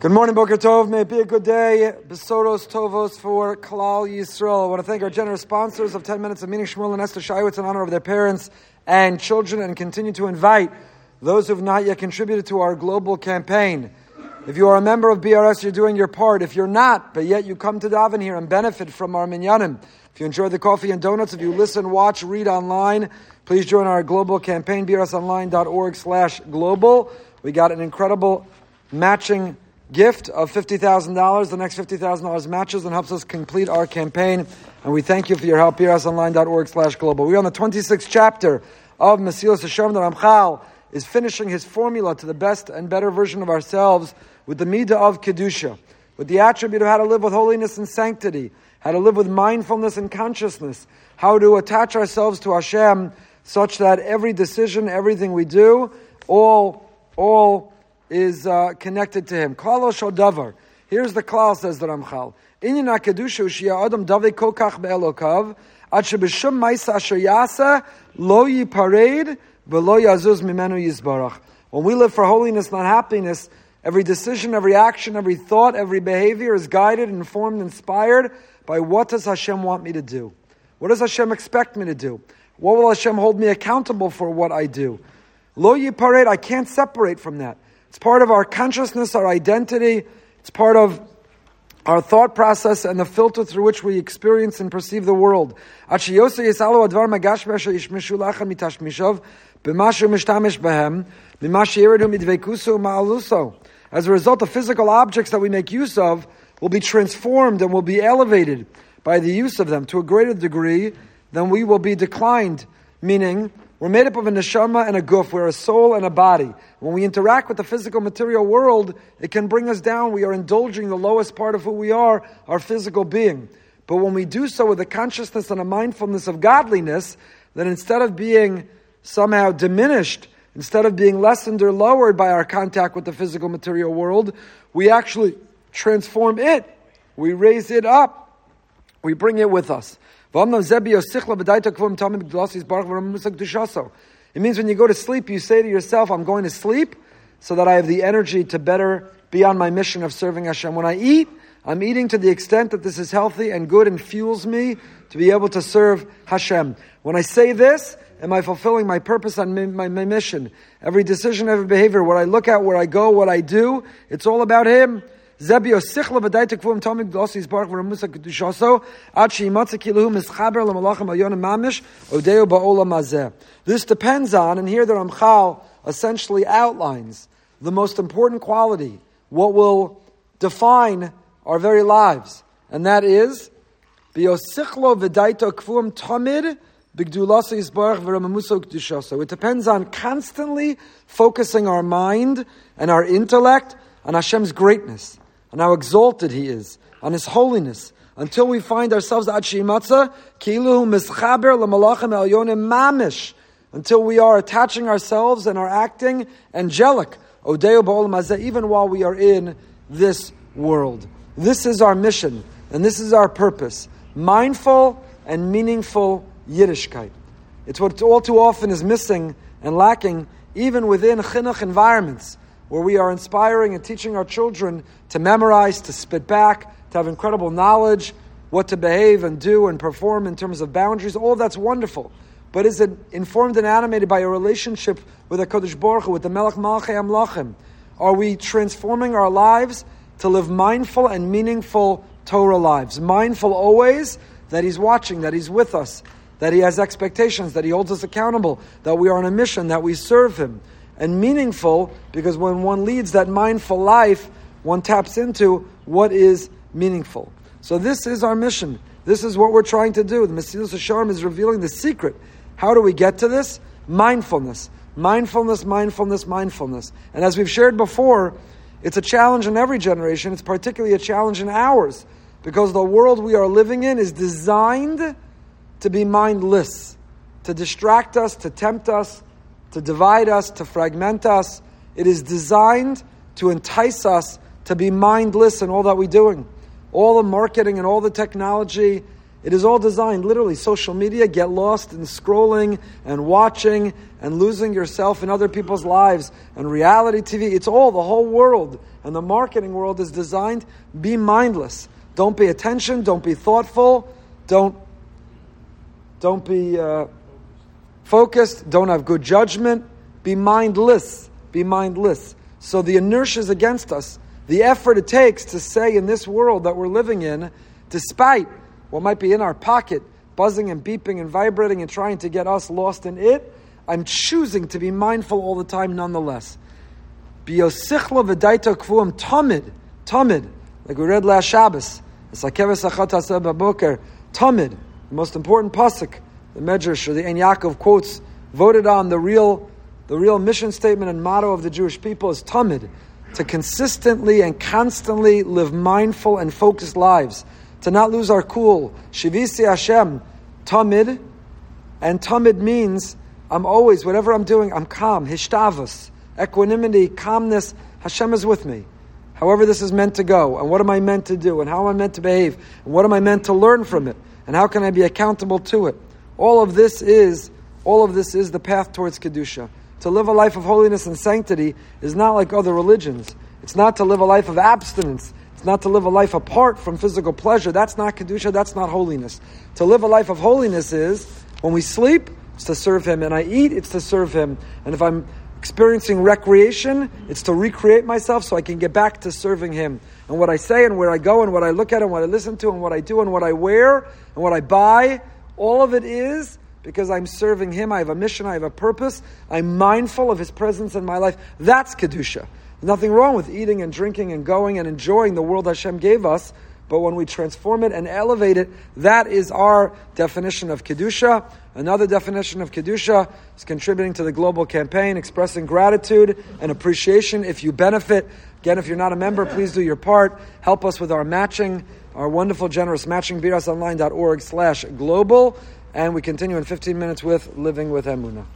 Good morning, Boker Tov. May it be a good day. Besoros Tovos for Klal Yisrael. I want to thank our generous sponsors of 10 Minutes of Meaning, Shmuel and Esther Shaiwitz, in honor of their parents and children, and continue to invite those who have not yet contributed to our global campaign. If you are a member of BRS, you're doing your part. If you're not, but yet you come to daven here and benefit from our minyanim, if you enjoy the coffee and donuts, if you listen, watch, read online, please join our global campaign, brsonline.org slash global. We got an incredible matching gift of $50,000. The next $50,000 matches and helps us complete our campaign. And we thank you for your help. brsonline.org slash global. We're on the 26th chapter of Mesilas Hashem. The Ramchal is finishing his formula to the best and better version of ourselves with the Midah of Kedusha, with the attribute of how to live with holiness and sanctity, how to live with mindfulness and consciousness, how to attach ourselves to Hashem such that every decision, everything we do, all, all is uh, connected to him. Klal davar. Here's the klal, says the Ramchal. Inyan HaKedusha Ushia Adam Davei Kokach Be'elokav Ad Shebeshum Maisa Asher Yasa Lo Yipared V'lo Yazuz Mimenu Yizbarach. When we live for holiness, not happiness, every decision, every action, every thought, every behavior is guided, informed, inspired by what does Hashem want me to do? What does Hashem expect me to do? What will Hashem hold me accountable for what I do? Lo Yipared, I can't separate from that. It's part of our consciousness, our identity. It's part of our thought process and the filter through which we experience and perceive the world. As a result, the physical objects that we make use of will be transformed and will be elevated by the use of them to a greater degree than we will be declined, meaning we're made up of a neshama and a guf. We're a soul and a body. When we interact with the physical material world, it can bring us down. We are indulging the lowest part of who we are, our physical being. But when we do so with a consciousness and a mindfulness of godliness, then instead of being somehow diminished, instead of being lessened or lowered by our contact with the physical material world, we actually transform it. We raise it up. We bring it with us. It means when you go to sleep, you say to yourself, I'm going to sleep so that I have the energy to better be on my mission of serving Hashem. When I eat, I'm eating to the extent that this is healthy and good and fuels me to be able to serve Hashem. When I say this, am I fulfilling my purpose on my, my, my mission? Every decision, every behavior, what I look at, where I go, what I do, it's all about Him. Zebio sichla v'dai tekvum tomig glosi yisbarach v'ramusa kedushaso ad she'imatza kiluhu mischaber mamish odeo ba'olam hazeh. This depends on, and here the Ramchal essentially outlines the most important quality, what will define our very lives, and that is. It depends on constantly focusing our mind and our intellect on Hashem's greatness and how exalted He is, on His holiness, until we find ourselves at Shimatza, Mischaber Elyonim Mamish, until we are attaching ourselves and are acting angelic, Odeo Ba'olam even while we are in this world. This is our mission, and this is our purpose. Mindful and meaningful Yiddishkeit. It's what all too often is missing and lacking, even within chinuch environments where we are inspiring and teaching our children to memorize, to spit back, to have incredible knowledge, what to behave and do and perform in terms of boundaries. All that's wonderful. But is it informed and animated by a relationship with a Kodesh Baruch Hu, with the Melech Malchei Amlachim? Are we transforming our lives to live mindful and meaningful Torah lives? Mindful always that He's watching, that He's with us, that He has expectations, that He holds us accountable, that we are on a mission, that we serve Him and meaningful because when one leads that mindful life, one taps into what is meaningful. So this is our mission. This is what we're trying to do. The Mesilas Yesharim is revealing the secret. How do we get to this? Mindfulness. Mindfulness, mindfulness, mindfulness. And as we've shared before, it's a challenge in every generation. It's particularly a challenge in ours because the world we are living in is designed to be mindless, to distract us, to tempt us, to divide us, to fragment us. It is designed to entice us to be mindless in all that we're doing. All the marketing and all the technology It is all designed, literally, social media, get lost in scrolling and watching and losing yourself in other people's lives and reality TV. It's all, the whole world. And the marketing world is designed, be mindless. Don't pay attention, don't be thoughtful, don't, don't be uh, focused, don't have good judgment, be mindless, be mindless. So the inertia is against us. The effort it takes to say in this world that we're living in, despite what might be in our pocket, buzzing and beeping and vibrating and trying to get us lost in it, I'm choosing to be mindful all the time nonetheless. Biosichla v'daita kvuim tamid, tamid, like we read last Shabbos. It's like Keves Achat Tamid, the most important pasuk, the Medrash or the Ein Yaakov quotes, voted on the real, the real mission statement and motto of the Jewish people is Tamid, to consistently and constantly live mindful and focused lives to not lose our cool. Shivisi Hashem, tamid, and tamid means I'm always, whatever I'm doing, I'm calm. Hishtavus, equanimity, calmness. Hashem is with me. However, this is meant to go, and what am I meant to do, and how am I meant to behave, and what am I meant to learn from it, and how can I be accountable to it? All of this is, all of this is the path towards kedusha. To live a life of holiness and sanctity is not like other religions. It's not to live a life of abstinence. It's not to live a life apart from physical pleasure. That's not Kedusha, that's not holiness. To live a life of holiness is when we sleep, it's to serve Him, and I eat, it's to serve Him. And if I'm experiencing recreation, it's to recreate myself so I can get back to serving Him. And what I say, and where I go, and what I look at, and what I listen to, and what I do, and what I wear, and what I buy, all of it is because I'm serving Him. I have a mission, I have a purpose, I'm mindful of His presence in my life. That's Kedusha. Nothing wrong with eating and drinking and going and enjoying the world Hashem gave us, but when we transform it and elevate it, that is our definition of Kedusha. Another definition of Kedusha is contributing to the global campaign, expressing gratitude and appreciation if you benefit. Again, if you're not a member, please do your part. Help us with our matching, our wonderful, generous matching, brsonline.org slash global. And we continue in 15 minutes with Living with Emunah.